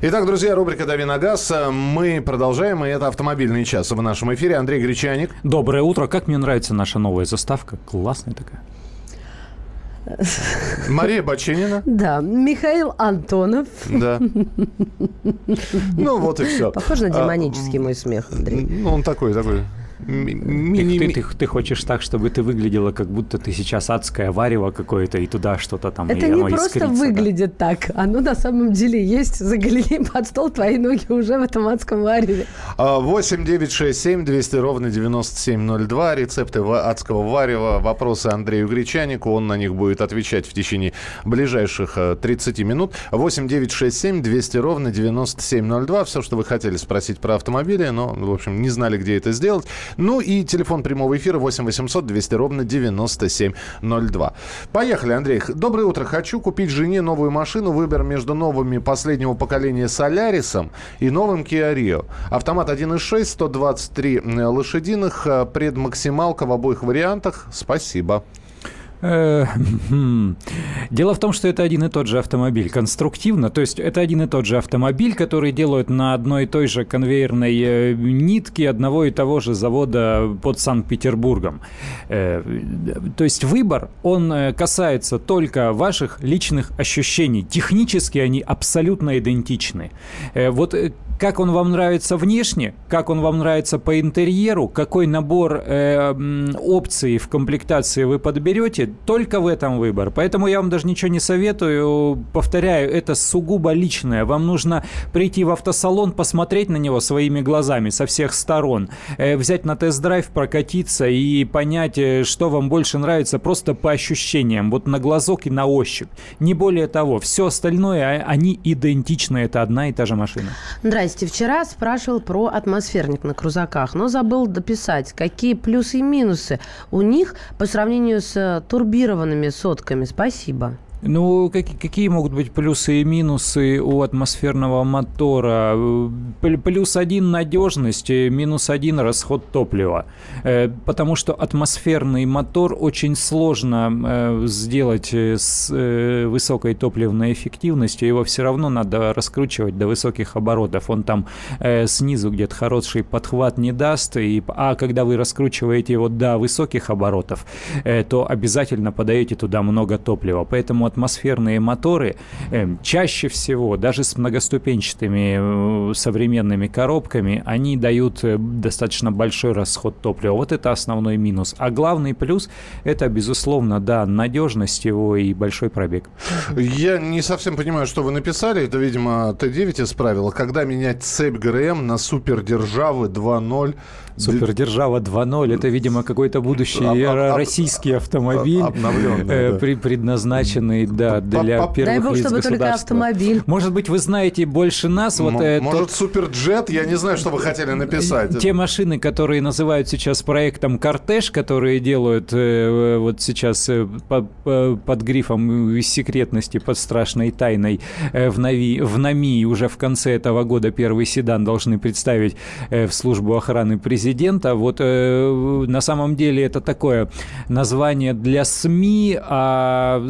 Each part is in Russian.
Итак, друзья, рубрика «Дави на газ». Мы продолжаем, и это «Автомобильный час» в нашем эфире. Андрей Гречаник. Доброе утро. Как мне нравится наша новая заставка. Классная такая. Мария Бачинина. Да, Михаил Антонов. Да. Ну вот и все. Похож на демонический а, мой смех, Андрей. Ну, он такой, такой Ми- ты, ты, ты, ты хочешь так, чтобы ты выглядела, как будто ты сейчас адское варево какое-то, и туда что-то там Это и не просто выглядит да. так. Оно на самом деле есть. Загляни под стол, твои ноги уже в этом адском вареве. 8 9 6 7 200 ровно 9702. Рецепты адского варева. Вопросы Андрею Гречанику. Он на них будет отвечать в течение ближайших 30 э, минут. 8 9 6 7 200 ровно 9702. Все, что вы хотели спросить про автомобили, но, в общем, не знали, где это сделать. Ну и телефон прямого эфира 8 800 200 ровно 9702. Поехали, Андрей. Доброе утро. Хочу купить жене новую машину. Выбор между новыми последнего поколения Солярисом и новым Kia Rio. Автомат 1.6, 123 лошадиных, предмаксималка в обоих вариантах. Спасибо. Э. Дело в том, что это один и тот же автомобиль конструктивно, то есть это один и тот же автомобиль, который делают на одной и той же конвейерной э, нитке одного и того же завода под Санкт-Петербургом. Э, то есть выбор, он касается только ваших личных ощущений. Технически они абсолютно идентичны. Вот как он вам нравится внешне, как он вам нравится по интерьеру, какой набор э, опций в комплектации вы подберете, только в этом выбор. Поэтому я вам даже ничего не советую. Повторяю, это сугубо личное. Вам нужно прийти в автосалон, посмотреть на него своими глазами со всех сторон, э, взять на тест-драйв, прокатиться и понять, э, что вам больше нравится просто по ощущениям, вот на глазок и на ощупь. Не более того, все остальное, а, они идентичны, это одна и та же машина. Здрасте. Вчера спрашивал про атмосферник на крузаках, но забыл дописать, какие плюсы и минусы у них по сравнению с турбированными сотками. Спасибо. Ну, как, какие могут быть плюсы и минусы у атмосферного мотора? Плюс один – надежность, минус один – расход топлива. Э, потому что атмосферный мотор очень сложно э, сделать с э, высокой топливной эффективностью. Его все равно надо раскручивать до высоких оборотов. Он там снизу где-то хороший подхват не даст. И, а когда вы раскручиваете его до высоких оборотов, то обязательно подаете туда много топлива. Поэтому атмосферные моторы э, чаще всего, даже с многоступенчатыми э, современными коробками, они дают э, достаточно большой расход топлива. Вот это основной минус. А главный плюс – это, безусловно, да, надежность его и большой пробег. Я не совсем понимаю, что вы написали. Это, видимо, Т9 исправила. Когда менять цепь ГРМ на супердержавы 2.0 Супердержава 2.0 это, видимо, какой-то будущий об, российский автомобиль, э, да. предназначенный да, для первых Дай бог, лиц чтобы только автомобиль. Может быть, вы знаете больше нас. Вот, э, может, Суперджет? Я не знаю, что вы хотели написать. Те машины, которые называют сейчас проектом «Кортеж», которые делают э, вот сейчас э, по, по, под грифом секретности, под страшной тайной э, в, Нави, в НАМИ уже в конце этого года первый седан должны представить э, в службу охраны президента президента. Вот э, на самом деле это такое название для СМИ, а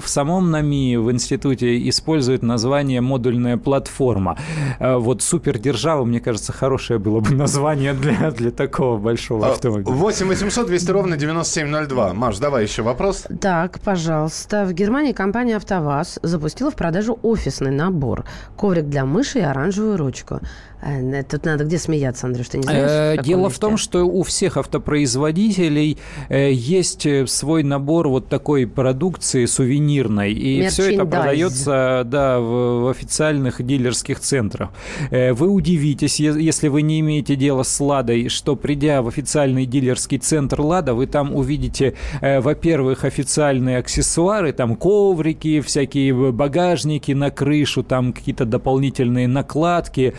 в самом НАМИ в институте используют название модульная платформа. Э, вот супердержава, мне кажется, хорошее было бы название для, для такого большого а, автомобиля. 8 800 200 ровно 9702. Маш, давай еще вопрос. Так, пожалуйста. В Германии компания «АвтоВАЗ» запустила в продажу офисный набор. Коврик для мыши и оранжевую ручку. Э, тут надо где смеяться, Андрей, что не знаешь? Э, дело в том, что у всех автопроизводителей э, есть свой набор вот такой продукции сувенирной, и все это продается да, в, в официальных дилерских центрах. Вы удивитесь, если вы не имеете дела с «Ладой», что придя в официальный дилерский центр «Лада», вы там увидите, во-первых, официальные аксессуары, там коврики, всякие багажники на крышу, там какие-то дополнительные накладки,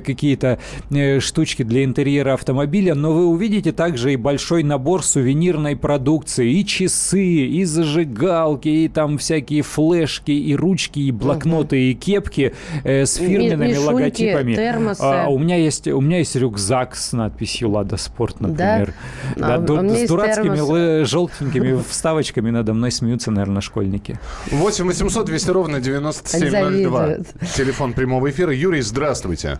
какие-то э, штучки для интерьера автомобиля, но вы увидите также и большой набор сувенирной продукции, и часы, и зажигалки, и там всякие флешки и ручки, и блокноты, угу. и кепки э, с фирменными Мишуньки, логотипами. термосы. А, у меня есть у меня есть рюкзак с надписью Лада Спорт, например. Да, да а, с дурацкими желтенькими вставочками надо мной смеются, наверное, школьники. 8 800 200 ровно 9702. Телефон прямого эфира. Юрий, здравствуйте.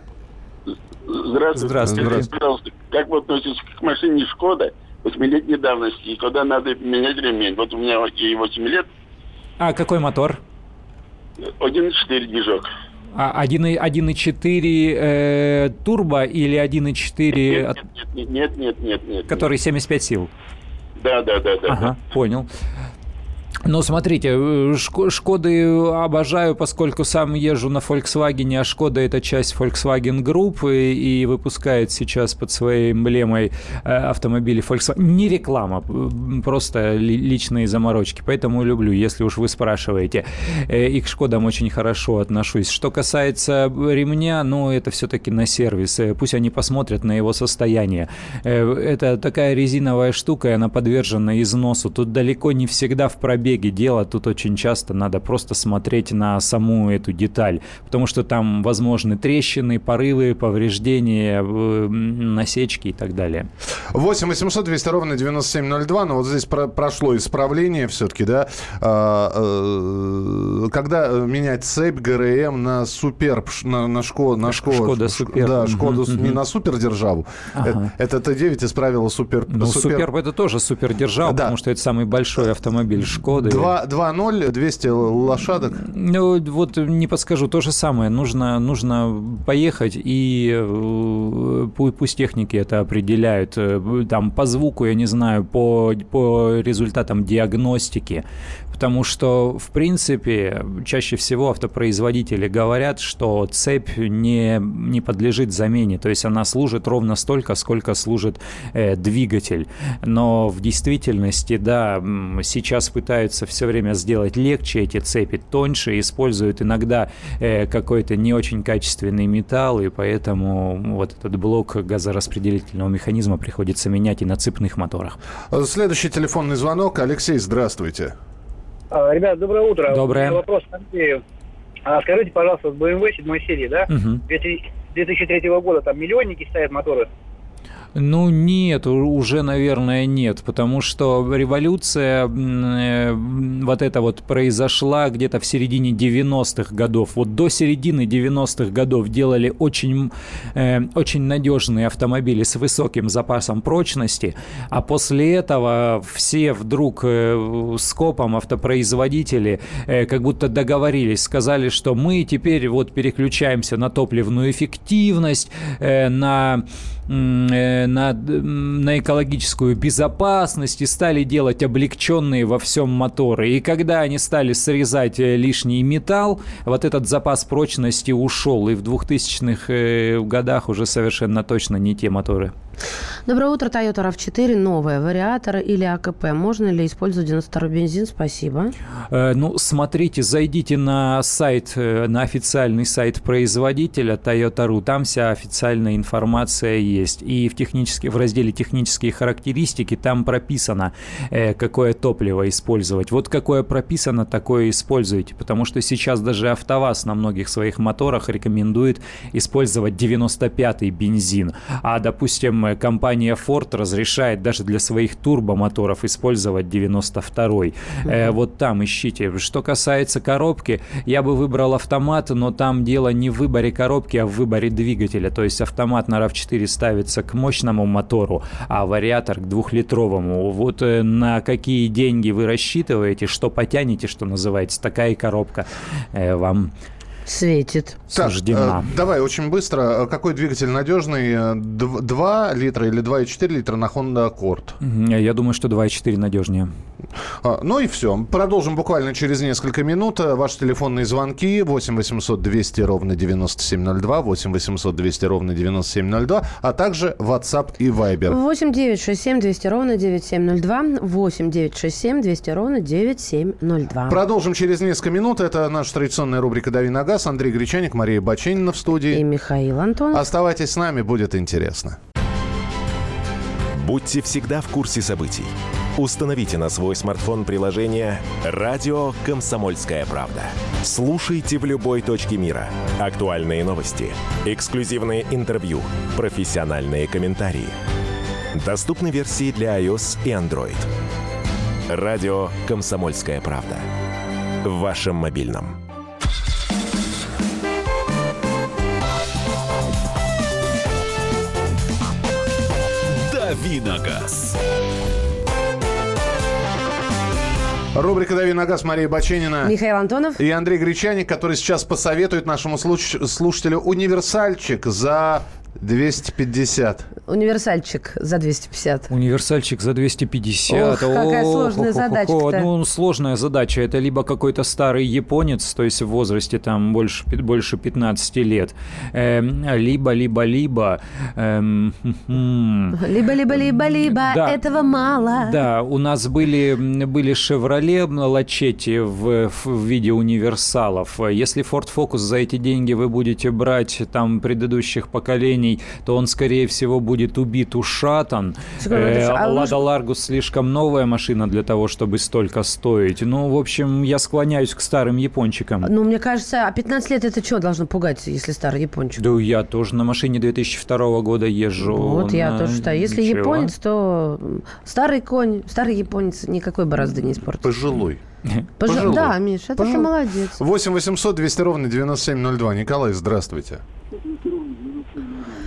Здравствуйте. Здравствуйте. Пожалуйста, как вы относитесь к машине «Шкода» восьмилетней давности, и когда надо менять ремень? Вот у меня ей 8 лет. А какой мотор? 1.4 движок. А 1.4 э, турбо или 1.4... Нет, нет, нет, нет, нет. Который 75 сил? Да, да, да. да ага, понял. Ну, смотрите, э, Шкоды обожаю, поскольку сам езжу на Volkswagen, а Шкода это часть Volkswagen Group и, и выпускает сейчас под своей эмблемой э, автомобили Volkswagen. Не реклама, просто личные заморочки, поэтому люблю, если уж вы спрашиваете. Э, и к Шкодам очень хорошо отношусь. Что касается ремня, ну, это все-таки на сервис. Пусть они посмотрят на его состояние. Это такая резиновая штука, она подвержена износу. Тут далеко не всегда в пробеге побеге дело, тут очень часто надо просто смотреть на саму эту деталь, потому что там возможны трещины, порывы, повреждения, э, насечки и так далее. 8 800 200 ровно 9702, но вот здесь про прошло исправление все-таки, да, а, э, когда менять цепь ГРМ на супер, на, на, шко, на шко, Шкода Супер. Да, Шкоду не на супер державу. Ага. Это Т9 исправила супер. Ну, супер... супер это тоже супер держава, да. потому что это самый большой автомобиль Шкода года. 2-0, 200 лошадок. Ну, вот не подскажу, то же самое. Нужно, нужно поехать, и э, пусть техники это определяют. Э, там по звуку, я не знаю, по, по результатам диагностики. Потому что, в принципе, чаще всего автопроизводители говорят, что цепь не, не подлежит замене. То есть она служит ровно столько, сколько служит э, двигатель. Но в действительности, да, сейчас пытаются все время сделать легче эти цепи, тоньше, используют иногда э, какой-то не очень качественный металл, и поэтому вот этот блок газораспределительного механизма приходится менять и на цепных моторах. Следующий телефонный звонок. Алексей, здравствуйте. А, ребят, доброе утро. Доброе. вопрос к Андрею. А, скажите, пожалуйста, вот BMW 7 серии, да? Угу. 2003 года там миллионники ставят моторы. Ну нет, уже, наверное, нет, потому что революция э, вот эта вот произошла где-то в середине 90-х годов. Вот до середины 90-х годов делали очень, э, очень надежные автомобили с высоким запасом прочности, а после этого все вдруг э, скопом автопроизводители э, как будто договорились, сказали, что мы теперь вот переключаемся на топливную эффективность, э, на на, на экологическую безопасность и стали делать облегченные во всем моторы. И когда они стали срезать э, лишний металл, вот этот запас прочности ушел. И в 2000-х э, годах уже совершенно точно не те моторы. Доброе утро, Toyota RAV4, новая, вариатор или АКП. Можно ли использовать 92 бензин? Спасибо. Э, ну, смотрите, зайдите на сайт, э, на официальный сайт производителя Toyota.ru. Там вся официальная информация есть. И в, технически, в разделе «Технические характеристики» там прописано, э, какое топливо использовать. Вот какое прописано, такое используйте. Потому что сейчас даже АвтоВАЗ на многих своих моторах рекомендует использовать 95-й бензин. А, допустим, компания Ford разрешает даже для своих турбомоторов использовать 92-й. Э, вот там ищите. Что касается коробки, я бы выбрал автомат, но там дело не в выборе коробки, а в выборе двигателя. То есть автомат на RAV4 ставится к мощному мотору, а вариатор к двухлитровому. Вот э, на какие деньги вы рассчитываете, что потянете, что называется, такая и коробка э, вам Светит. Так, Суждена. Э, давай очень быстро. Какой двигатель надежный? 2 литра или 2,4 литра на Honda Accord? Я думаю, что 2,4 надежнее. А, ну и все. Продолжим буквально через несколько минут. Ваши телефонные звонки 8 800 200 ровно 9702, 8 800 200 ровно 9702, а также WhatsApp и Viber. 8 967 200 ровно 9702, 8 967 200 ровно 9702. Продолжим через несколько минут. Это наша традиционная рубрика «Дави на газ». Андрей Гречаник, Мария Баченина в студии. И Михаил Антон. Оставайтесь с нами, будет интересно. Будьте всегда в курсе событий. Установите на свой смартфон приложение «Радио Комсомольская правда». Слушайте в любой точке мира. Актуальные новости, эксклюзивные интервью, профессиональные комментарии. Доступны версии для iOS и Android. «Радио Комсомольская правда». В вашем мобильном. «Давиногаз». Рубрика «Дави на газ» Мария Баченина. Михаил Антонов. И Андрей Гречаник, который сейчас посоветует нашему слушателю универсальчик за 250. Универсальчик за 250. Универсальчик за 250. Ох, какая сложная задача. Ну, сложная задача. Это либо какой-то старый японец, то есть в возрасте там больше, больше 15 лет, эм, либо, либо, либо... Эм, либо, либо, либо, либо. Да, этого мало. Да, у нас были, были «Шевроле» Лачетти в, в виде универсалов. Если Ford Focus за эти деньги вы будете брать там предыдущих поколений, движений, то он, скорее всего, будет убит, ушатан. Э, а Лада Ларгус слишком новая машина для того, чтобы столько стоить. Ну, в общем, я склоняюсь к старым япончикам. Ну, мне кажется, а 15 лет это что должно пугать, если старый япончик? Да я тоже на машине 2002 года езжу. Вот на... я тоже считаю. Если Ничего. японец, то старый конь, старый японец никакой борозды не испортит. Пожилой. Пожалуй. Да, Миш, это Пожалуй. ты молодец. 8 800 200 ровно 9702. Николай, здравствуйте.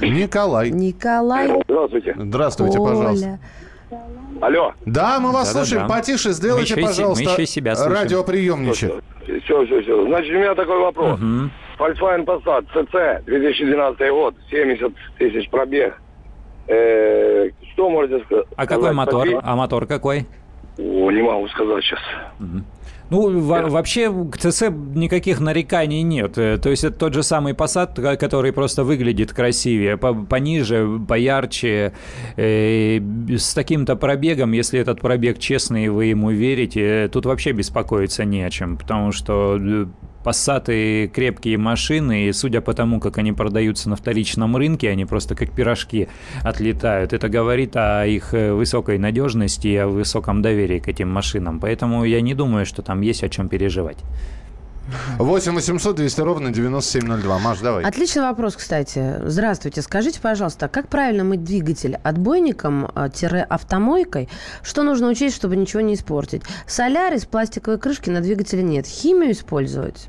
Николай. Николай. Здравствуйте. Здравствуйте, Оля. пожалуйста. Алло. Да, мы вас да, слушаем. Да, да. Потише сделайте, мы пожалуйста, мы еще себя радиоприемничек. Все, все, все. Значит, у меня такой вопрос. Угу. Volkswagen Passat CC 2012 год, 70 тысяч пробег. Э, что можете сказать? А какой мотор? А мотор какой? О, не могу сказать сейчас. Угу. Ну, во- вообще к ЦЦ никаких нареканий нет. Э, то есть это тот же самый Passat, который просто выглядит красивее, пониже, поярче, э, с таким-то пробегом, если этот пробег честный и вы ему верите, тут вообще беспокоиться не о чем, потому что э, Пассаты крепкие машины, и судя по тому, как они продаются на вторичном рынке, они просто как пирожки отлетают. Это говорит о их э, высокой надежности и о высоком доверии к этим машинам. Поэтому я не думаю, что там есть о чем переживать. 8 800 200 ровно 9702. Маш, давай. Отличный вопрос, кстати. Здравствуйте. Скажите, пожалуйста, как правильно мыть двигатель? Отбойником-автомойкой? А, что нужно учесть, чтобы ничего не испортить? Солярис, пластиковой крышки на двигателе нет. Химию использовать?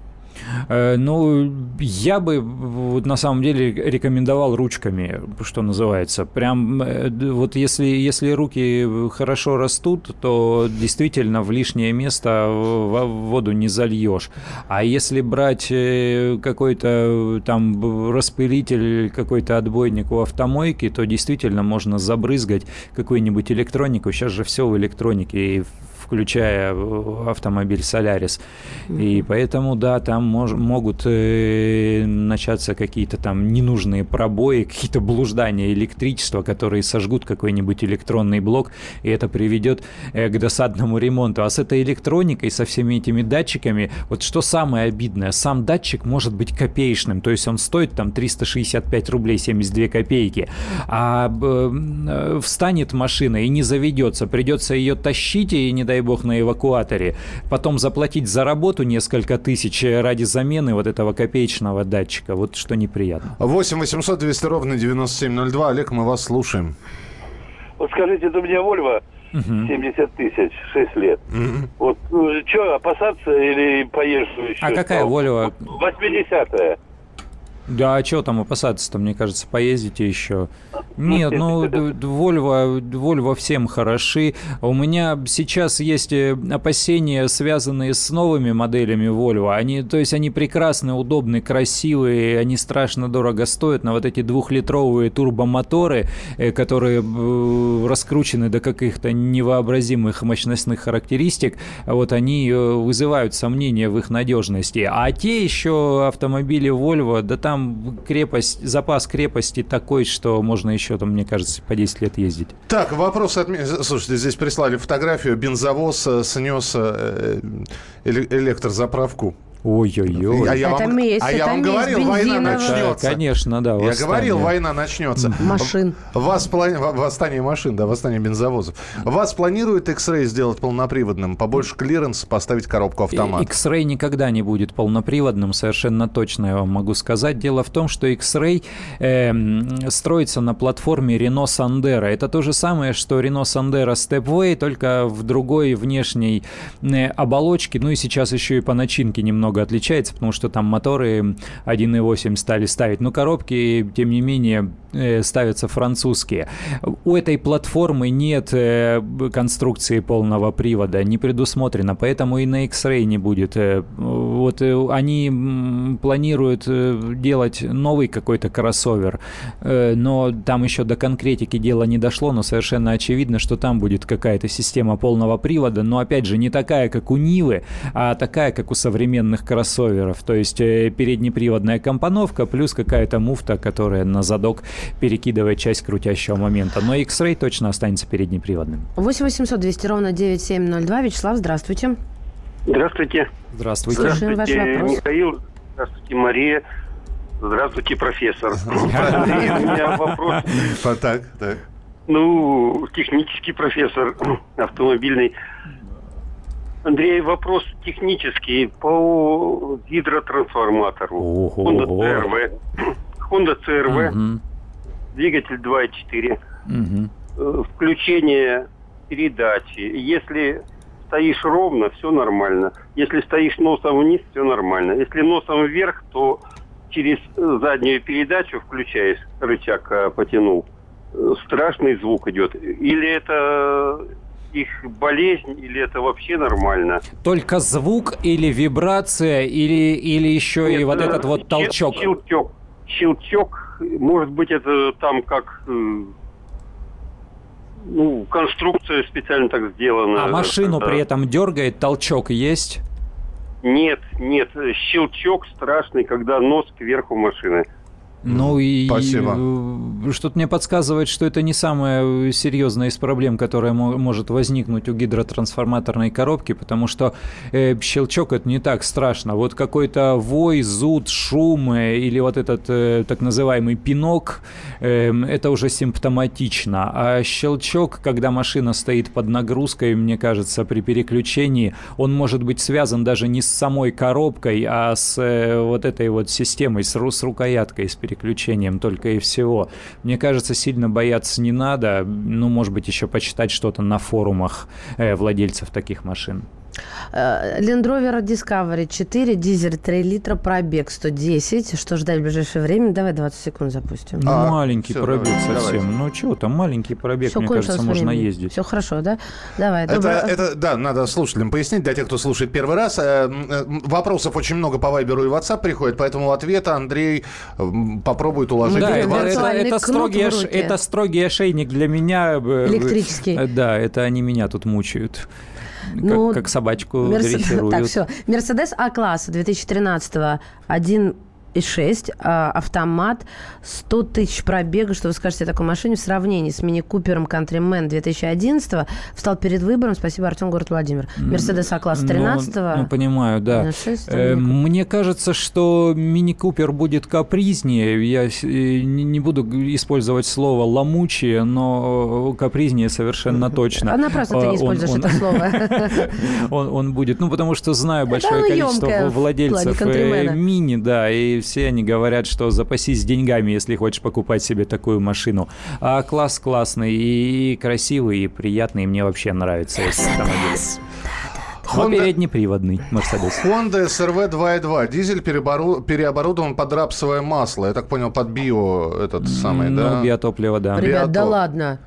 Э, ну, я бы вот на самом деле рекомендовал ручками, что называется. Прям э, вот если, если руки хорошо растут, то действительно в лишнее место в воду не зальешь. А если брать э, какой-то там распылитель, какой-то отбойник у автомойки, то действительно можно забрызгать какую-нибудь электронику. Сейчас же все в электронике, и включая э, автомобиль Солярис. И поэтому, да, там мож, могут э, начаться какие-то там ненужные пробои, какие-то блуждания электричества, которые сожгут какой-нибудь электронный блок, и это приведет э, к досадному ремонту. А с этой электроникой, со всеми этими датчиками, вот что самое обидное, сам датчик может быть копеечным, то есть он стоит там 365 рублей 72 копейки, а э, встанет машина и не заведется, придется ее тащить и не дай дай бог, на эвакуаторе, потом заплатить за работу несколько тысяч ради замены вот этого копеечного датчика, вот что неприятно. 8 800 200 ровно 9702. Олег, мы вас слушаем. Вот скажите, это у меня Вольво угу. 70 тысяч, 6 лет. Угу. Вот ну, что, опасаться или поезжу еще? А какая Вольво? 80-я. Да, а чего там опасаться-то, мне кажется, поездите еще. Нет, ну, Volvo, Volvo всем хороши. У меня сейчас есть э, опасения, связанные с новыми моделями Volvo. Они, то есть они прекрасные, удобные, красивые, они страшно дорого стоят, но вот эти двухлитровые турбомоторы, э, которые э, раскручены до каких-то невообразимых мощностных характеристик, вот они вызывают сомнения в их надежности. А те еще автомобили Volvo, да там там крепость, запас крепости такой, что можно еще, там, мне кажется, по 10 лет ездить. Так, вопрос от... Слушайте, здесь прислали фотографию. Бензовоз э, снес э, электрозаправку Ой-ой-ой. А я Это вам, месть, а я вам месть говорил, война начнется. Конечно, да. Я восстание. говорил, война начнется. Машин. Вас плани... во- Восстание машин, да, восстание бензовозов. Вас планирует X-Ray сделать полноприводным? Побольше клиренса, поставить коробку автомат? X-Ray никогда не будет полноприводным, совершенно точно я вам могу сказать. Дело в том, что X-Ray эм, строится на платформе Renault Sandero. Это то же самое, что Renault Sandero Stepway, только в другой внешней э, оболочке. Ну и сейчас еще и по начинке немного отличается, потому что там моторы 1.8 стали ставить. Но коробки, тем не менее, э, ставятся французские. У этой платформы нет э, конструкции полного привода, не предусмотрено, поэтому и на X-Ray не будет. Э, Вот они планируют делать новый какой-то кроссовер, но там еще до конкретики дело не дошло, но совершенно очевидно, что там будет какая-то система полного привода, но опять же не такая, как у Нивы, а такая, как у современных кроссоверов, то есть э, переднеприводная компоновка плюс какая-то муфта, которая на задок перекидывает часть крутящего момента. Но X-Ray точно останется переднеприводным. 8 800 200 ровно 9702. Вячеслав, здравствуйте. Здравствуйте. Здравствуйте. Слушаем ваш вопрос. Михаил. Здравствуйте, Мария. Здравствуйте, профессор. У меня вопрос, А, Так, так. ну, технический профессор, автомобильный. Андрей, вопрос технический по гидротрансформатору. Ого. Honda CRV. Honda CRV, двигатель 2.4. Мгм. Э, Включение передачи. Если стоишь ровно, все нормально. Если стоишь носом вниз, все нормально. Если носом вверх, то через заднюю передачу включаешь, рычаг э, потянул, э, страшный звук идет. Или это их болезнь, или это вообще нормально. Только звук или вибрация, или, или еще и Нет, вот э, этот вот щел- толчок. Щелчок. Щелчок. Может быть, это там как... э, Ну, конструкция специально так сделана. А машину при этом дергает, толчок есть? Нет, нет, щелчок страшный, когда нос кверху машины. Ну и Спасибо. э, что-то мне подсказывает, что это не самая серьезная из проблем, которая мо- может возникнуть у гидротрансформаторной коробки, потому что э, щелчок это не так страшно. Вот какой-то вой, зуд, шум э, или вот этот э, так называемый пинок, э, это уже симптоматично. А щелчок, когда машина стоит под нагрузкой, мне кажется, при переключении, он может быть связан даже не с самой коробкой, а с э, вот этой вот системой, с, с рукояткой, с переключением только и всего. Мне кажется, сильно бояться не надо. Ну, может быть, еще почитать что-то на форумах э, владельцев таких машин. Э, Land Rover Discovery 4, дизель 3 литра, пробег 110. Что ждать в ближайшее время? Давай 20 секунд запустим. А, маленький всё, пробег давайте, совсем. давайте. Ну, чего там, маленький пробег, Всё мне кажется, можно время. ездить. Все хорошо, да? Давай. Это, добро- это, да, надо слушателям пояснить, для тех, кто слушает первый раз. Э, э, Вопросов очень много по Вайберу и WhatsApp приходит, поэтому ответа Андрей попробует уложить. Да, это, 20. это- это строгий, ош- это строгий ошейник для меня. Электрический. Да, это они меня тут мучают. Как, Ну, как собачку Мерс- дрессируют. Так, все. Мерседес А-класса 2013 1,6, а, автомат, 100 тысяч пробега. Что вы скажете о такой машине в сравнении с мини-купером Countryman 2011 встал перед выбором. Спасибо, Артем, город Владимир. Мерседес А-класса 13 Ну, ну, понимаю, да. 1,6, Э, Мини Купер. Мне кажется, что Мини Купер будет капризнее. Я э, не буду использовать слово ломучие, но капризнее совершенно точно. А напрасно ты А, не он- используешь он- это слово. Он, он будет, ну потому что знаю большое количество владельцев э, мини, да, и все они говорят, что запасись деньгами, если хочешь покупать себе такую машину. А класс классный и красивый, и приятный, и мне вообще нравится этот автомобиль. Но Honda- переднеприводный Мерседес. Honda SRV 2.2. Дизель перебору- переоборудован под рапсовое масло. Я так понял, под био этот самый, Ну, да? биотопливо, да. Ребят, да Биотоп. ладно.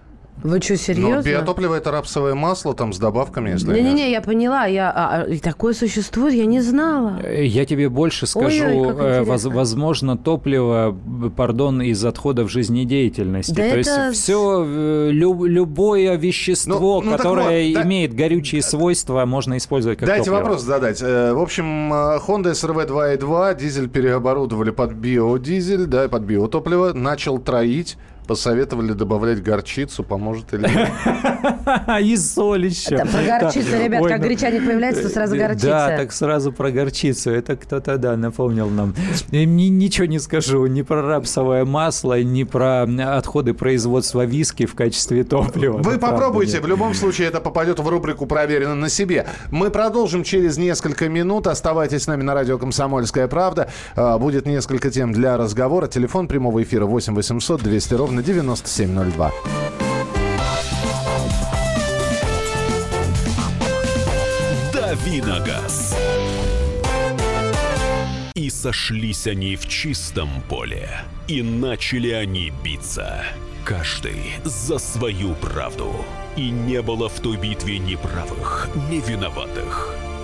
Вы что, Ну, серьезно? биотопливо это рапсовое масло, там с добавками, если я Не-не-не, я поняла. Я, а, а, и такое существует, я не знала. Э, Я тебе больше скажу, Ой-ой, э, воз- возможно, топливо, пардон, из отходов жизнедеятельности. Да То это есть все, любое вещество, Ну, ну которое вот, да- имеет горючие свойства, можно использовать как Дайте топливо. вопрос задать. Э, В общем, э, Honda SRV 2.2, дизель переоборудовали под биодизель, да, под биотопливо, начал троить. Посоветовали добавлять горчицу, поможет или нет? И соль еще. Это про горчицу, ребят, как ну, гречаник появляется, то сразу горчица. Да, так сразу про горчицу. Это кто-то, да, напомнил нам. Ничего не скажу ни про рапсовое масло, ни про отходы производства виски в качестве топлива. Вы попробуйте, в любом случае это попадет в рубрику «Проверено на себе». Мы продолжим через несколько минут. Оставайтесь с нами на радио «Комсомольская правда». А, будет несколько тем для разговора. Телефон прямого эфира 8 800 200 ровно 9702. Давиногаз. И сошлись они в чистом поле, и начали они биться. Каждый за свою правду. И не было в той битве ни правых, ни виноватых.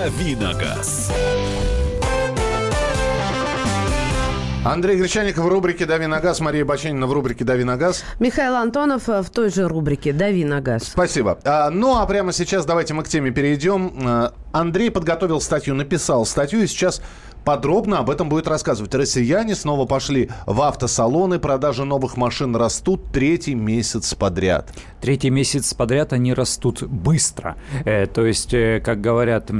Давиногаз. Андрей Гречаников в рубрике «Дави на газ», Мария Баченина в рубрике «Дави на газ». Михаил Антонов в той же рубрике «Дави на газ». Спасибо. А, ну, а прямо сейчас давайте мы к теме перейдем. А, Андрей подготовил статью, написал статью, и сейчас подробно об этом будет рассказывать. Россияне снова пошли в автосалоны, продажи новых машин растут третий месяц подряд. Третий месяц подряд они растут быстро. Э, то есть, э, как говорят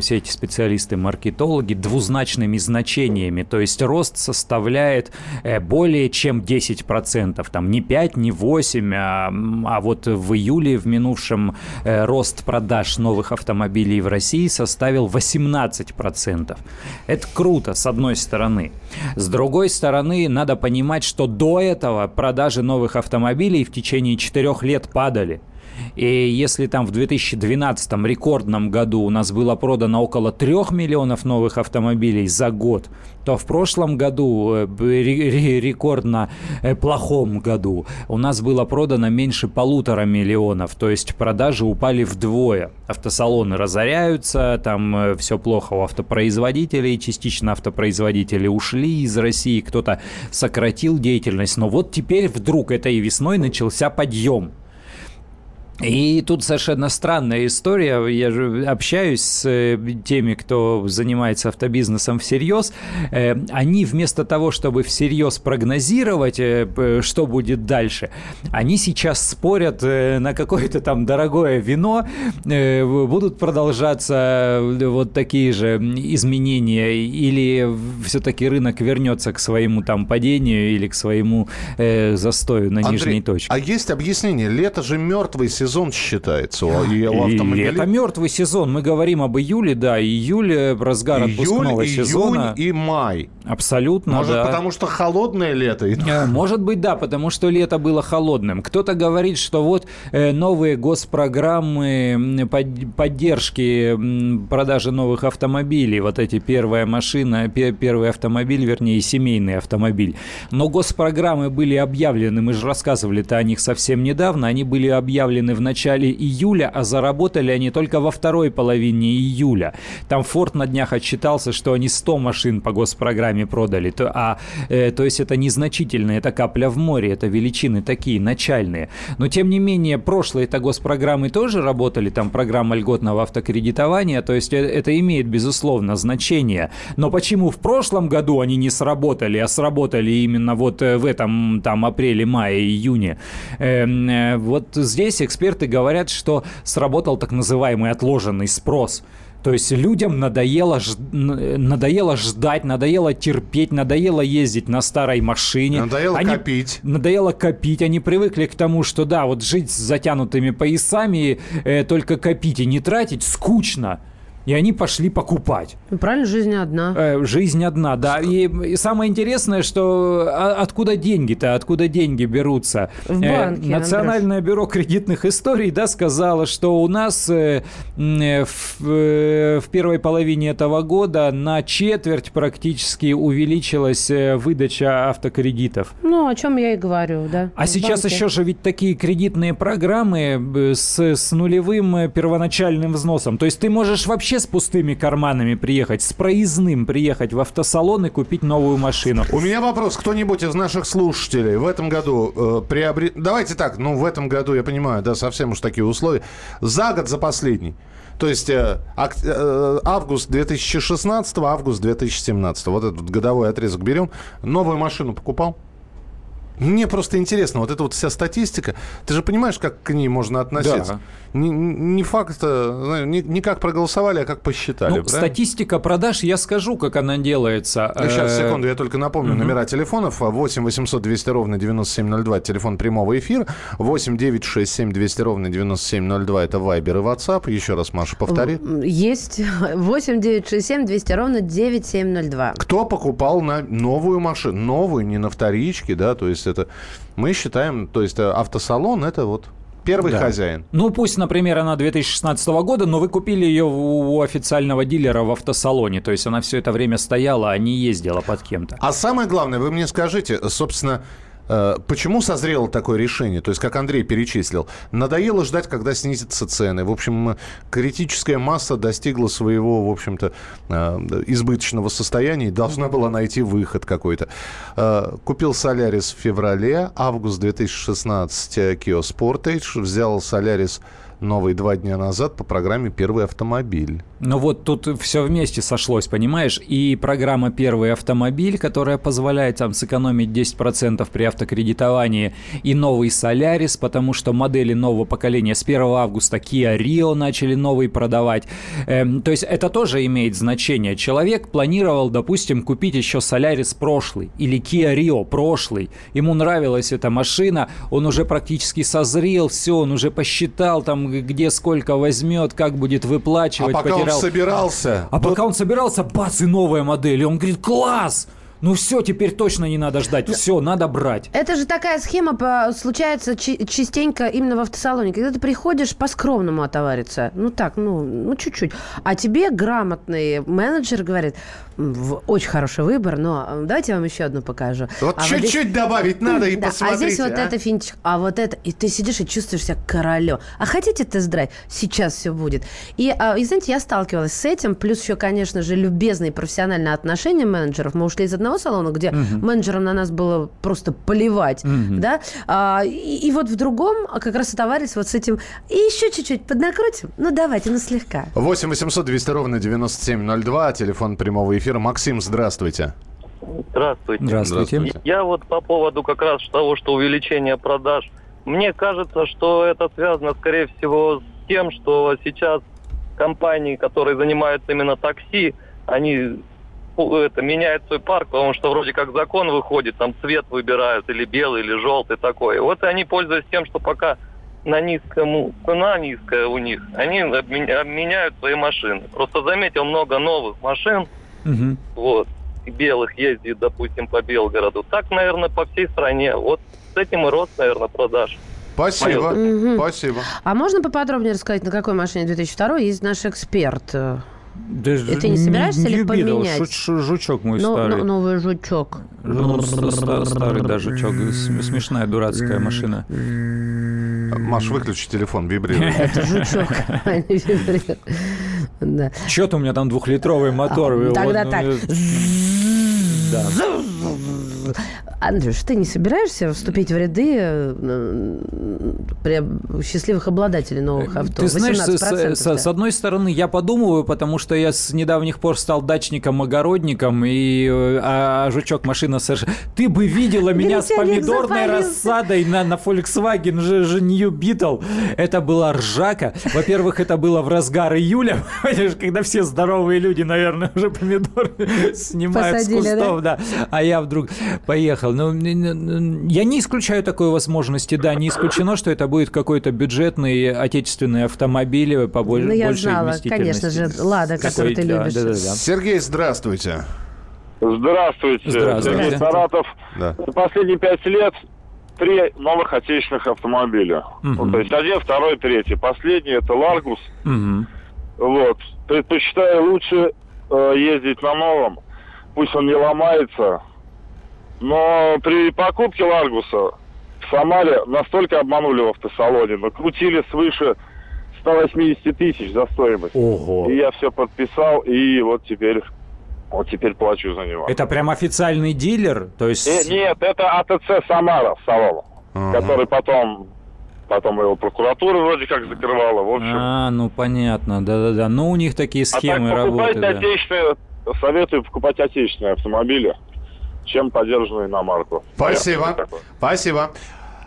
все эти специалисты-маркетологи, двузначными значениями. То есть рост составляет э, более чем 10%. Там не 5, не 8, а, а вот в июле в минувшем рост продаж новых автомобилей в России составил 18%. Это круто, с одной стороны. С другой стороны, надо понимать, что до этого продажи новых автомобилей в течение четырех лет падали. И если там в 2012 рекордном году у нас было продано около 3 миллионов новых автомобилей за год, то в прошлом году, э, рекордно э, плохом году, у нас было продано меньше полутора миллионов. То есть продажи упали вдвое. Автосалоны разоряются, там э, все плохо у автопроизводителей, частично автопроизводители ушли из России, кто-то сократил деятельность. Но вот теперь вдруг этой весной начался подъем. И тут совершенно странная история. Я же общаюсь с э, теми, кто занимается автобизнесом всерьез. Э, они вместо того, чтобы всерьез прогнозировать, э, что будет дальше, они сейчас спорят на какое-то там дорогое вино. Будут продолжаться вот такие же изменения или все-таки рынок вернется к своему там падению или к своему застою на Андрей, нижней точке. А есть объяснение? Лето же мертвый сезон сезон считается и у автомобилей. Это мертвый сезон. Мы говорим об июле, да, июль, разгар Июль, отпускного июнь сезона. и май. Абсолютно, Может, да. потому что холодное лето? Э, может быть, да, потому что лето было холодным. Кто-то говорит, что вот э, новые госпрограммы поддержки продажи новых автомобилей, вот эти первая машина, первый автомобиль, вернее, семейный автомобиль. Но госпрограммы были объявлены, мы же рассказывали-то о них совсем недавно, они были объявлены в начале июля, а заработали они только во второй половине июля. Там Форд на днях отчитался, что они 100 машин по госпрограмме продали. То, а, э, то есть это незначительно, это капля в море, это величины такие начальные. Но тем не менее, прошлые-то госпрограммы тоже работали, там программа льготного автокредитования, то есть э, это имеет, безусловно, значение. Но почему в прошлом году они не сработали, а сработали именно вот э, в этом там апреле, мае, июне? Эм, э, вот здесь эксперты эксперты говорят, что сработал так называемый отложенный спрос. То есть людям надоело, надоело ждать, надоело терпеть, надоело ездить на старой машине. Надоело они, копить. Надоело копить. Они привыкли к тому, что да, вот жить с затянутыми поясами, э, только копить и не тратить скучно. И они пошли покупать. Правильно, жизнь одна. Э, жизнь одна, да. И, и самое интересное, что а, откуда деньги-то, откуда деньги берутся? В банке, э, Национальное Андрюш. бюро кредитных историй, да, сказало, что у нас э, э, в, э, в первой половине этого года на четверть практически увеличилась э, выдача автокредитов. Ну, о чем я и говорю, да. А сейчас банке. еще же ведь такие кредитные программы э, с, с нулевым э, первоначальным взносом. То есть ты можешь вообще с пустыми карманами приехать, с проездным приехать в автосалон и купить новую машину. У меня вопрос. Кто-нибудь из наших слушателей в этом году э, приобрет... Давайте так, ну, в этом году, я понимаю, да, совсем уж такие условия. За год, за последний. То есть э, э, август 2016, август 2017. Вот этот годовой отрезок берем. Новую машину покупал? Мне просто интересно, вот эта вот вся статистика, ты же понимаешь, как к ней можно относиться? Да. Не, не факт, э, не, не как проголосовали, а как посчитали. Ну, правильно? статистика продаж, я скажу, как она делается. Ну, Сейчас, Э, секунду, я только напомню номера телефонов. 8 800 200 ровно 9702, телефон прямого эфира. 8 9 6 7 200 ровно 9702, это Вайбер и WhatsApp. Еще раз, Маша, повтори. Есть 8 967 200 ровно 9702. Кто покупал на новую машину? Новую, не на вторичке, да, то есть это... Мы считаем, то есть э, автосалон это вот первый Да. хозяин. Ну, пусть, например, она 2016 года, но вы купили ее у, официального дилера в автосалоне. То есть она все это время стояла, а не ездила под кем-то. А самое главное, вы мне скажите, собственно, почему созрело такое решение? То есть, как Андрей перечислил, надоело ждать, когда снизятся цены. В общем, критическая масса достигла своего, в общем-то, э, избыточного состояния и должна была найти выход какой-то. Э, Купил Солярис в феврале, август 2016 э, Kia Sportage, взял Солярис новый два дня назад по программе «Первый автомобиль». Но вот тут все вместе сошлось, понимаешь? И программа «Первый автомобиль», которая позволяет там сэкономить 10% при автокредитовании, и новый «Солярис», потому что модели нового поколения с 1 августа Kia Rio начали новый продавать. Эм, то есть это тоже имеет значение. Человек планировал, допустим, купить еще «Солярис» прошлый или Kia Rio прошлый. Ему нравилась эта машина, он уже практически созрел, все, он уже посчитал там, где сколько возьмет, как будет А выплачивать, пока он потерял собирался... а пока он собирался, бац, и новая модель. И он говорит, класс! Ну все, теперь точно не надо ждать. Все, надо брать. Это же такая схема по- случается чи- частенько именно в автосалоне. Когда ты приходишь по-скромному отовариться, ну так, ну, ну чуть-чуть, а тебе грамотный менеджер говорит, «М, в- очень хороший выбор, но э, давайте я вам еще одну покажу. Вот А чуть-чуть здесь- добавить надо и Да, посмотрите. А здесь вот а? это финчик, а вот это, и ты сидишь и чувствуешь себя королем. А хотите тест-драйв? Сейчас все будет. И, а, и знаете, я сталкивалась с этим, плюс еще, конечно же, любезные профессиональные отношения менеджеров. Мы ушли из одного салона, где менеджерам на нас было просто поливать, да, А, и, и вот в другом как раз отоварились вот с этим. И еще чуть-чуть поднакрутим. Ну давайте, ну слегка. 8 800 200 ровно 9702, телефон прямого эфира. Максим, здравствуйте. Здравствуйте. Здравствуйте. Я вот по поводу как раз того, что увеличение продаж. Мне кажется, что это связано, скорее всего, с тем, что сейчас компании, которые занимаются именно такси, они это, меняют свой парк, потому что вроде как закон выходит, там цвет выбирают, или белый, или желтый такой. Вот они пользуются тем, что пока на низком, цена низкая у них, они обмен- обменяют свои машины. Просто заметил много новых машин, Мгм. вот, белых ездит, допустим, по Белгороду. Так, наверное, по всей стране. Вот с этим и рост, наверное, продаж. Спасибо. Мгм. Спасибо. А можно поподробнее рассказать, на какой машине 2002 есть наш эксперт? Да И ты не собираешься ли видел, поменять? шу- жучок мой но- старый. но- новый жучок. Жу- ста- Старый, да, жучок. См- Смешная дурацкая машина. Маш, выключи телефон, вибрирует. Это жучок, а не вибрир. Да. Че-то у меня там двухлитровый мотор. А, Вот, Тогда ну, так. э, Да. Андрюш, ты не собираешься вступить в ряды э, счастливых обладателей новых авто? Ты знаешь, с, 18%, с- да. с одной стороны, я подумываю, потому что я с недавних пор стал дачником-огородником, и э, а жучок машина совершенно... Ты бы видела меня с помидорной рассадой на, на Volkswagen New Beetle. Это была ржака. Во-первых, это было в разгар июля, когда все здоровые люди, наверное, уже помидоры снимают Посадили, с кустов. Да. А я вдруг поехал. Ну, я не исключаю такой возможности, да. Не исключено, что это будет какой-то бюджетный отечественный автомобиль по больше Ну, я знала, конечно же, «Лада», который ты любишь. Сергей, здравствуйте. Здравствуйте. Здравствуйте. Саратов. Да. За последние пять лет три новых отечественных автомобиля. Угу. Ну, то есть один, второй, третий. Последний это Ларгус. Угу. Вот. Предпочитаю лучше э, ездить на новом. Пусть он не ломается. Но при покупке Ларгуса в Самаре настолько обманули в автосалоне. Накрутили свыше 180 тысяч за стоимость. Ого. И я все подписал, и вот теперь вот теперь плачу за него. Это прям официальный дилер? То есть... Э, нет, это АТЦ Самара салон, ага. который потом потом его прокуратура вроде как закрывала, в общем. А, ну понятно, да-да-да. Ну, у них такие схемы а так, работают. Да. отечественные, советую покупать отечественные автомобили, чем поддержанные на марку. Спасибо. Спасибо.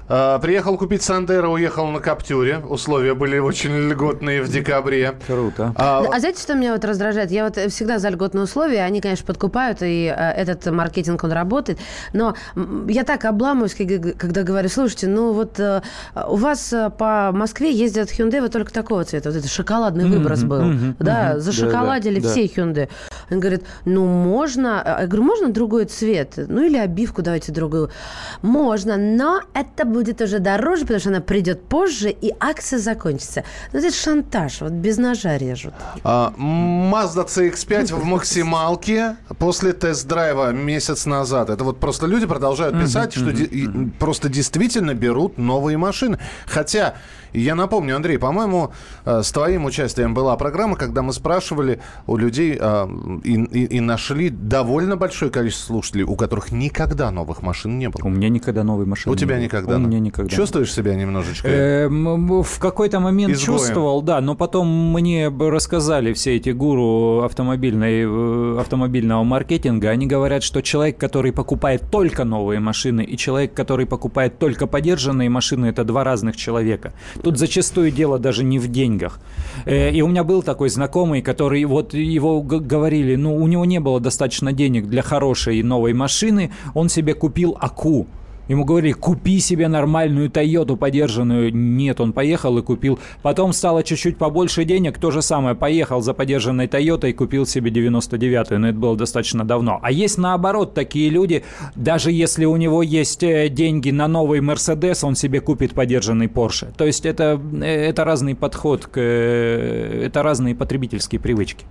А, приехал купить Сандера, уехал на Каптюре. Условия были очень льготные в декабре. Круто. А, а знаете, что меня вот раздражает? Я вот всегда за льготные условия. Они, конечно, подкупают, и а, этот маркетинг, он работает. Но я так обламываюсь, когда говорю, слушайте, ну вот а, у вас а, по Москве ездят Hyundai вот только такого цвета. Вот это шоколадный выброс mm-hmm, был. Mm-hmm, да, mm-hmm, зашоколадили да, да, все да. Hyundai. Он говорит, ну можно... Я говорю, можно другой цвет? Ну или обивку давайте другую. Можно, но это будет уже дороже, потому что она придет позже, и акция закончится. Но ну, это шантаж, вот без ножа режут. А, Mazda CX-5 в максималке после тест-драйва месяц назад. Это вот просто люди продолжают писать, что просто действительно берут новые машины. Хотя я напомню, Андрей, по-моему, э, с твоим участием была программа, когда мы спрашивали у людей э, и, и, и нашли довольно большое количество слушателей, у которых никогда новых машин не было. У меня никогда новой машины У тебя никогда? У меня никогда. Чувствуешь себя немножечко? Эм, в какой-то момент чувствовал, да, но потом мне рассказали все эти гуру автомобильной, э, автомобильного маркетинга, они говорят, что человек, который покупает только новые машины, и человек, который покупает только подержанные машины, это два разных человека. Тут зачастую дело даже не в деньгах. Э, и у меня был такой знакомый, который вот его говорили, ну, у него не было достаточно денег для хорошей новой машины, он себе купил АКУ. Ему говорили, купи себе нормальную Тойоту подержанную. Нет, он поехал и купил. Потом стало чуть-чуть побольше денег, то же самое. Поехал за подержанной Тойотой и купил себе 99-ю, но это было достаточно давно. А есть наоборот такие люди, даже если у него есть э, деньги на новый Мерседес, он себе купит подержанный Порше. То есть это, э, это разный подход, к, э, это разные потребительские привычки.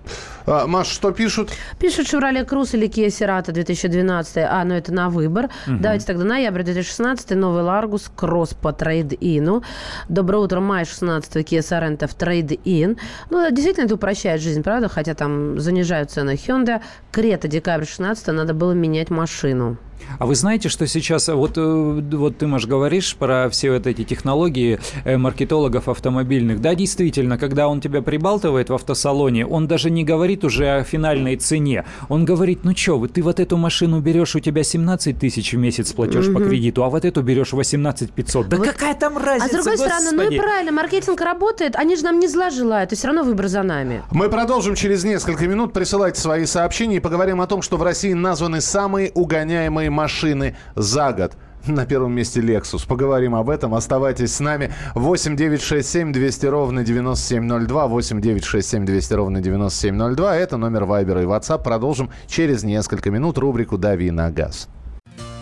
А, Маш, что пишут? Пишут Chevrolet Cruze или Kia Cerato 2012. А, ну это на выбор. Угу. Давайте тогда ноябрь 2016 новый Ларгус Кросс по трейд-ину. Доброе утро, май 16 Kia Sorento в трейд-ин. Ну, действительно, это упрощает жизнь, правда? Хотя там занижают цены Hyundai Creta, декабрь 16 надо было менять машину. А вы знаете, что сейчас, вот, э, вот ты, Маш, говоришь про все вот эти технологии э, маркетологов автомобильных. Да, действительно, когда он тебя прибалтывает в автосалоне, он даже не говорит уже о финальной цене. Он говорит, ну что, ты вот эту машину берешь, у тебя 17 тысяч в месяц платеж угу. по кредиту, а вот эту берешь 18 500. Да вот. какая там разница, А с другой господи. стороны, ну и правильно, маркетинг работает, они же нам не зла желают, и все равно выбор за нами. Мы продолжим через несколько минут. Присылайте свои сообщения и поговорим о том, что в России названы самые угоняемые машины за год. На первом месте Lexus. Поговорим об этом. Оставайтесь с нами. 8 9 6 7 200 ровно 9702. 8 9 6 7 200 ровно 9702. Это номер Вайбера и WhatsApp. Продолжим через несколько минут рубрику «Дави на газ».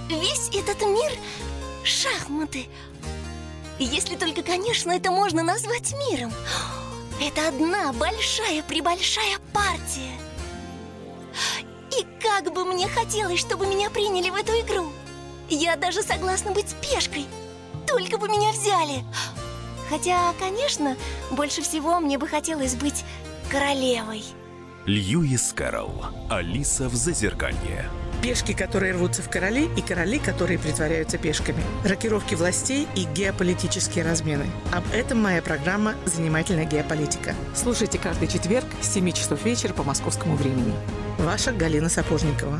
Весь этот мир – шахматы. Если только, конечно, это можно назвать миром. Это одна большая-пребольшая партия. Как бы мне хотелось, чтобы меня приняли в эту игру. Я даже согласна быть пешкой. Только бы меня взяли. Хотя, конечно, больше всего мне бы хотелось быть королевой. Льюис Кэрролл. Алиса в Зазеркалье. Пешки, которые рвутся в короли, и короли, которые притворяются пешками. Рокировки властей и геополитические размены. Об этом моя программа «Занимательная геополитика». Слушайте каждый четверг с 7 часов вечера по московскому времени. Ваша Галина Сапожникова.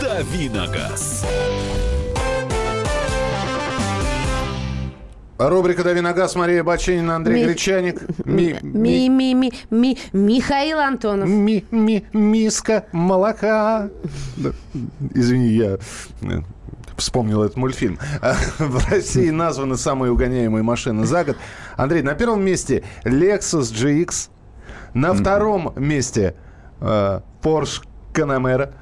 «Давиногаз». Рубрика «Дави на газ», Мария Баченина, Андрей ми... Гречаник. Ми... Ми... Ми... Ми... Ми... Михаил Антонов. Ми... Ми... Миска молока. Извини, я э, вспомнил этот мультфильм. В России названы самые угоняемые машины за год. Андрей, на первом месте Lexus GX. На втором месте э, Porsche Канамера.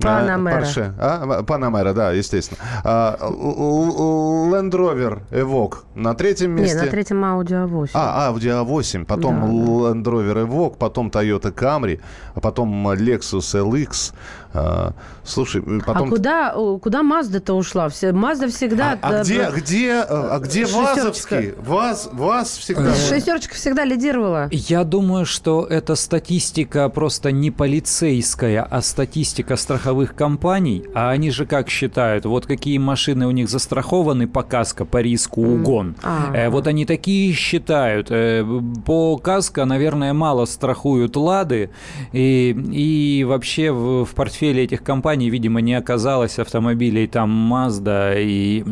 Панамера. Порше. А, Панамера, да, естественно. А, Land Rover Evoque на третьем месте. Нет, на третьем Audi A8. А, Audi A8, потом да, Land Rover Evoque, потом Toyota Camry, а потом Lexus LX. А, слушай, потом... А куда, куда Mazda-то ушла? Все, Mazda всегда... А, а где, где, а где ВАЗовский? ВАЗ, ВАЗ всегда... Шестерочка всегда лидировала. Я думаю, что эта статистика просто не полицейская, а статистика страховых компаний. А они же как считают? Вот какие машины у них застрахованы по КАСКО, по риску угон. А -а -а. Вот они такие считают. Э, по КАСКО, наверное, мало страхуют «Лады». И, и вообще в, в портфеле этих компаний, видимо, не оказалось автомобилей там Mazda и,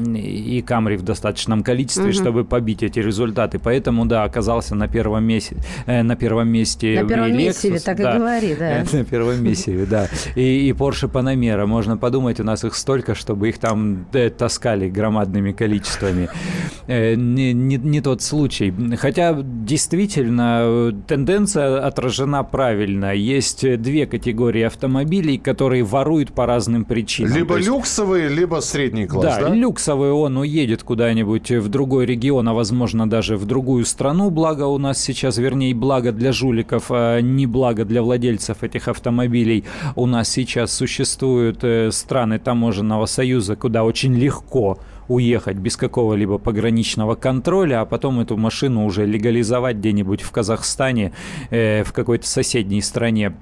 и Camry в достаточном количестве, угу. чтобы побить эти результаты. Поэтому, да, оказался на первом месте. Э, на первом месте На первом месте, так да, и говори, да. Э, на первом месте, да. И, и Porsche Panamera. Можно подумать, у нас их столько, чтобы их там э, таскали громадными количествами. Э, не, не, не тот случай. Хотя, действительно, тенденция отражена правильно. Есть две категории автомобилей, которые воруют по разным причинам. Либо есть, люксовый, либо средний класс, да? Да, люксовый он уедет куда-нибудь в другой регион, а возможно даже в другую страну, благо у нас сейчас, вернее, благо для жуликов, а не благо для владельцев этих автомобилей. У нас сейчас существуют э, страны таможенного союза, куда очень легко уехать без какого-либо пограничного контроля, а потом эту машину уже легализовать где-нибудь в Казахстане, э, в какой-то соседней стране.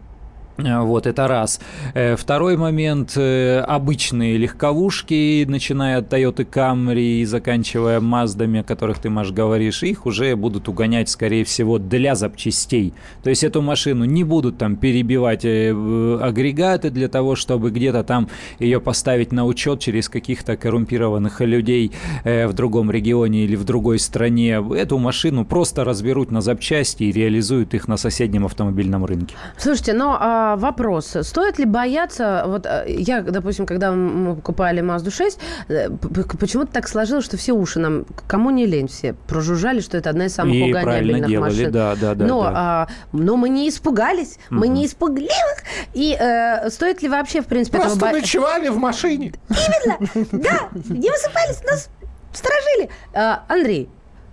Э, вот, это раз. Э, второй момент. Э, обычные легковушки, начиная от Toyota Camry и заканчивая Маздами, о которых ты, Маш, говоришь, их уже будут угонять, скорее всего, для запчастей. То есть эту машину не будут там перебивать агрегаты для того, чтобы где-то там ее поставить на учет через каких-то коррумпированных людей в другом регионе или в другой стране. Эту машину просто разберут на запчасти и реализуют их на соседнем автомобильном рынке. Слушайте, но... А а, вопрос. Стоит ли бояться... Вот э, я, допустим, когда мы покупали Mazda 6, э, почему-то так сложилось, что все уши нам, кому не лень, все прожужжали, что это одна из самых и угонябельных делали, машин. Да, да, да, но, да. А, но мы не испугались, mm-hmm. мы не испугливых. И э, стоит ли вообще, в принципе... Просто этого... ночевали в машине. Именно, да, не высыпались, нас сторожили. А, Андрей,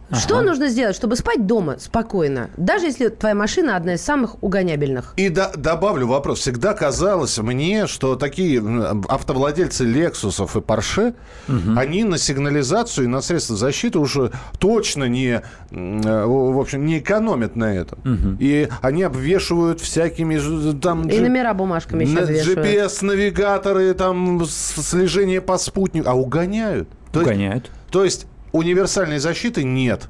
Ага. Что нужно сделать, чтобы спать дома спокойно, даже если твоя машина одна из самых угонябельных? И до, добавлю вопрос. Всегда казалось мне, что такие автовладельцы Лексусов и Порше, угу. они на сигнализацию и на средства защиты уже точно не, в общем, не экономят на этом. Угу. И они обвешивают всякими там... И номера бумажками еще обвешивают. GPS-навигаторы, там слежение по спутнику, а угоняют. Угоняют. То есть, то есть универсальной защиты нет.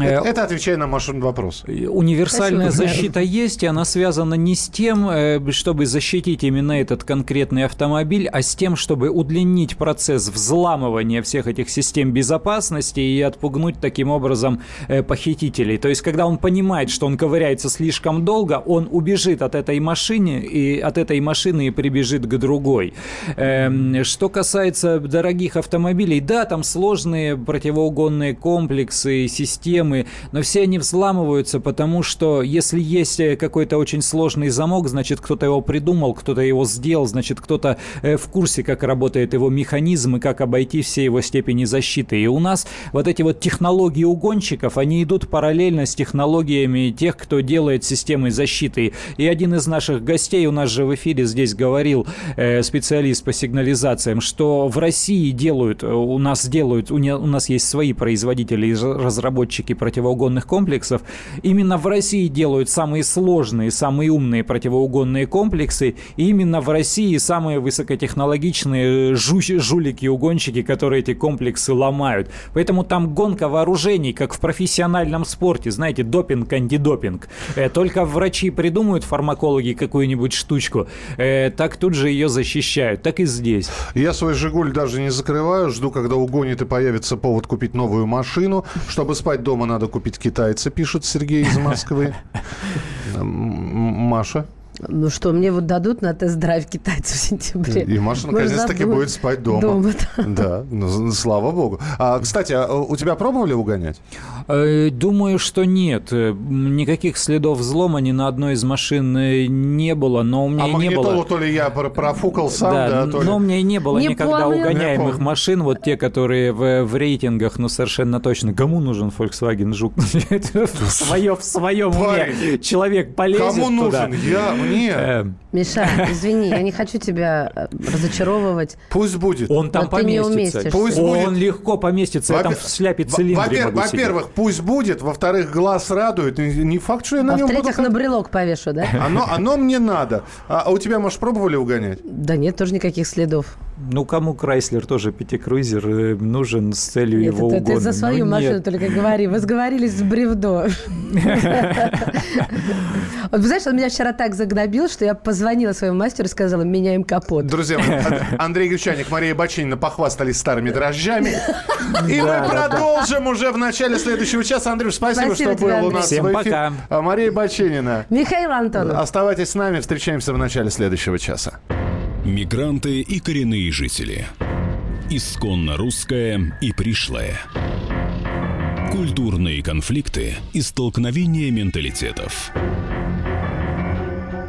Э, это, это отвечая на ваш вопрос. Универсальная Спасибо. защита есть, и она связана не с тем, э, чтобы защитить именно этот конкретный автомобиль, а с тем, чтобы удлинить процесс взламывания всех этих систем безопасности и отпугнуть таким образом э, похитителей. То есть, когда он понимает, что он ковыряется слишком долго, он убежит от этой машины и от этой машины и прибежит к другой. Эм, что касается дорогих автомобилей, да, там сложные противоугонные комплексы, системы, системы, но все они взламываются, потому что если есть э, какой-то очень сложный замок, значит, кто-то его придумал, кто-то его сделал, значит, кто-то э, в курсе, как работает его механизм и как обойти все его степени защиты. И у нас вот эти вот технологии угонщиков, они идут параллельно с технологиями тех, кто делает системы защиты. И один из наших гостей у нас же в эфире здесь говорил, э, специалист по сигнализациям, что в России делают, у нас делают, у, нас есть свои производители и разработчики угонщики противоугонных комплексов. Именно в России делают самые сложные, самые умные противоугонные комплексы. И именно в России самые высокотехнологичные жу жулики-угонщики, которые эти комплексы ломают. Поэтому там гонка вооружений, как в профессиональном спорте. Знаете, допинг, антидопинг. Э, только врачи придумают, фармакологи, какую-нибудь штучку, э, так тут же ее защищают. Так и здесь. Я свой «Жигуль» даже не закрываю. Жду, когда угонит и появится повод купить новую машину. Чтобы спать дома, надо купить китайца, пишет Сергей из Москвы. Маша? Ну что, мне вот дадут на тест-драйв китайцев в сентябре. И Маша наконец-таки будет спать дома. дома да. да, ну, слава богу. А, кстати, а у тебя пробовали угонять? Э, думаю, что нет. Э, никаких следов взлома ни на одной из машин э, не было, но у меня а и не было... то ли я профукал сам, да, да то ли... но у меня и не было не никогда помню. угоняемых машин, вот те, которые в, в рейтингах, ну, совершенно точно. Кому нужен Volkswagen Жук? в своем, в своем уме человек полезет Кому нужен? Я, мне. Эм. Миша, извини, я не хочу тебя э, разочаровывать. Пусть будет. Он там поместится. Пусть будет. Он легко поместится. Я там в шляпе цилиндре Во-первых, пусть будет. Во-вторых, глаз радует. Не факт, что я на нем буду... В-третьих, на брелок повешу, да? Оно, мне надо. А, у тебя, может, пробовали угонять? Да нет, тоже никаких следов. Ну, кому Крайслер тоже пятикрузер э, нужен с целью Нет, его это, угона? Ты за свою ну, машину нет. только говори. Вы сговорились с бревдо. Вот, знаешь, он меня вчера так загнобил, что я позвонила своему мастеру и сказала, меняем капот. Друзья Андрей Гречаник, Мария Бачинина похвастались старыми дрожжами. И мы продолжим уже в начале следующего часа. Андрей, спасибо, что был у нас Всем пока. А, Мария Бачинина. Михаил Антонов. Оставайтесь с нами, встречаемся в начале следующего часа. Мигранты и коренные жители. Исконно русская и пришлая. Культурные конфликты и столкновения менталитетов.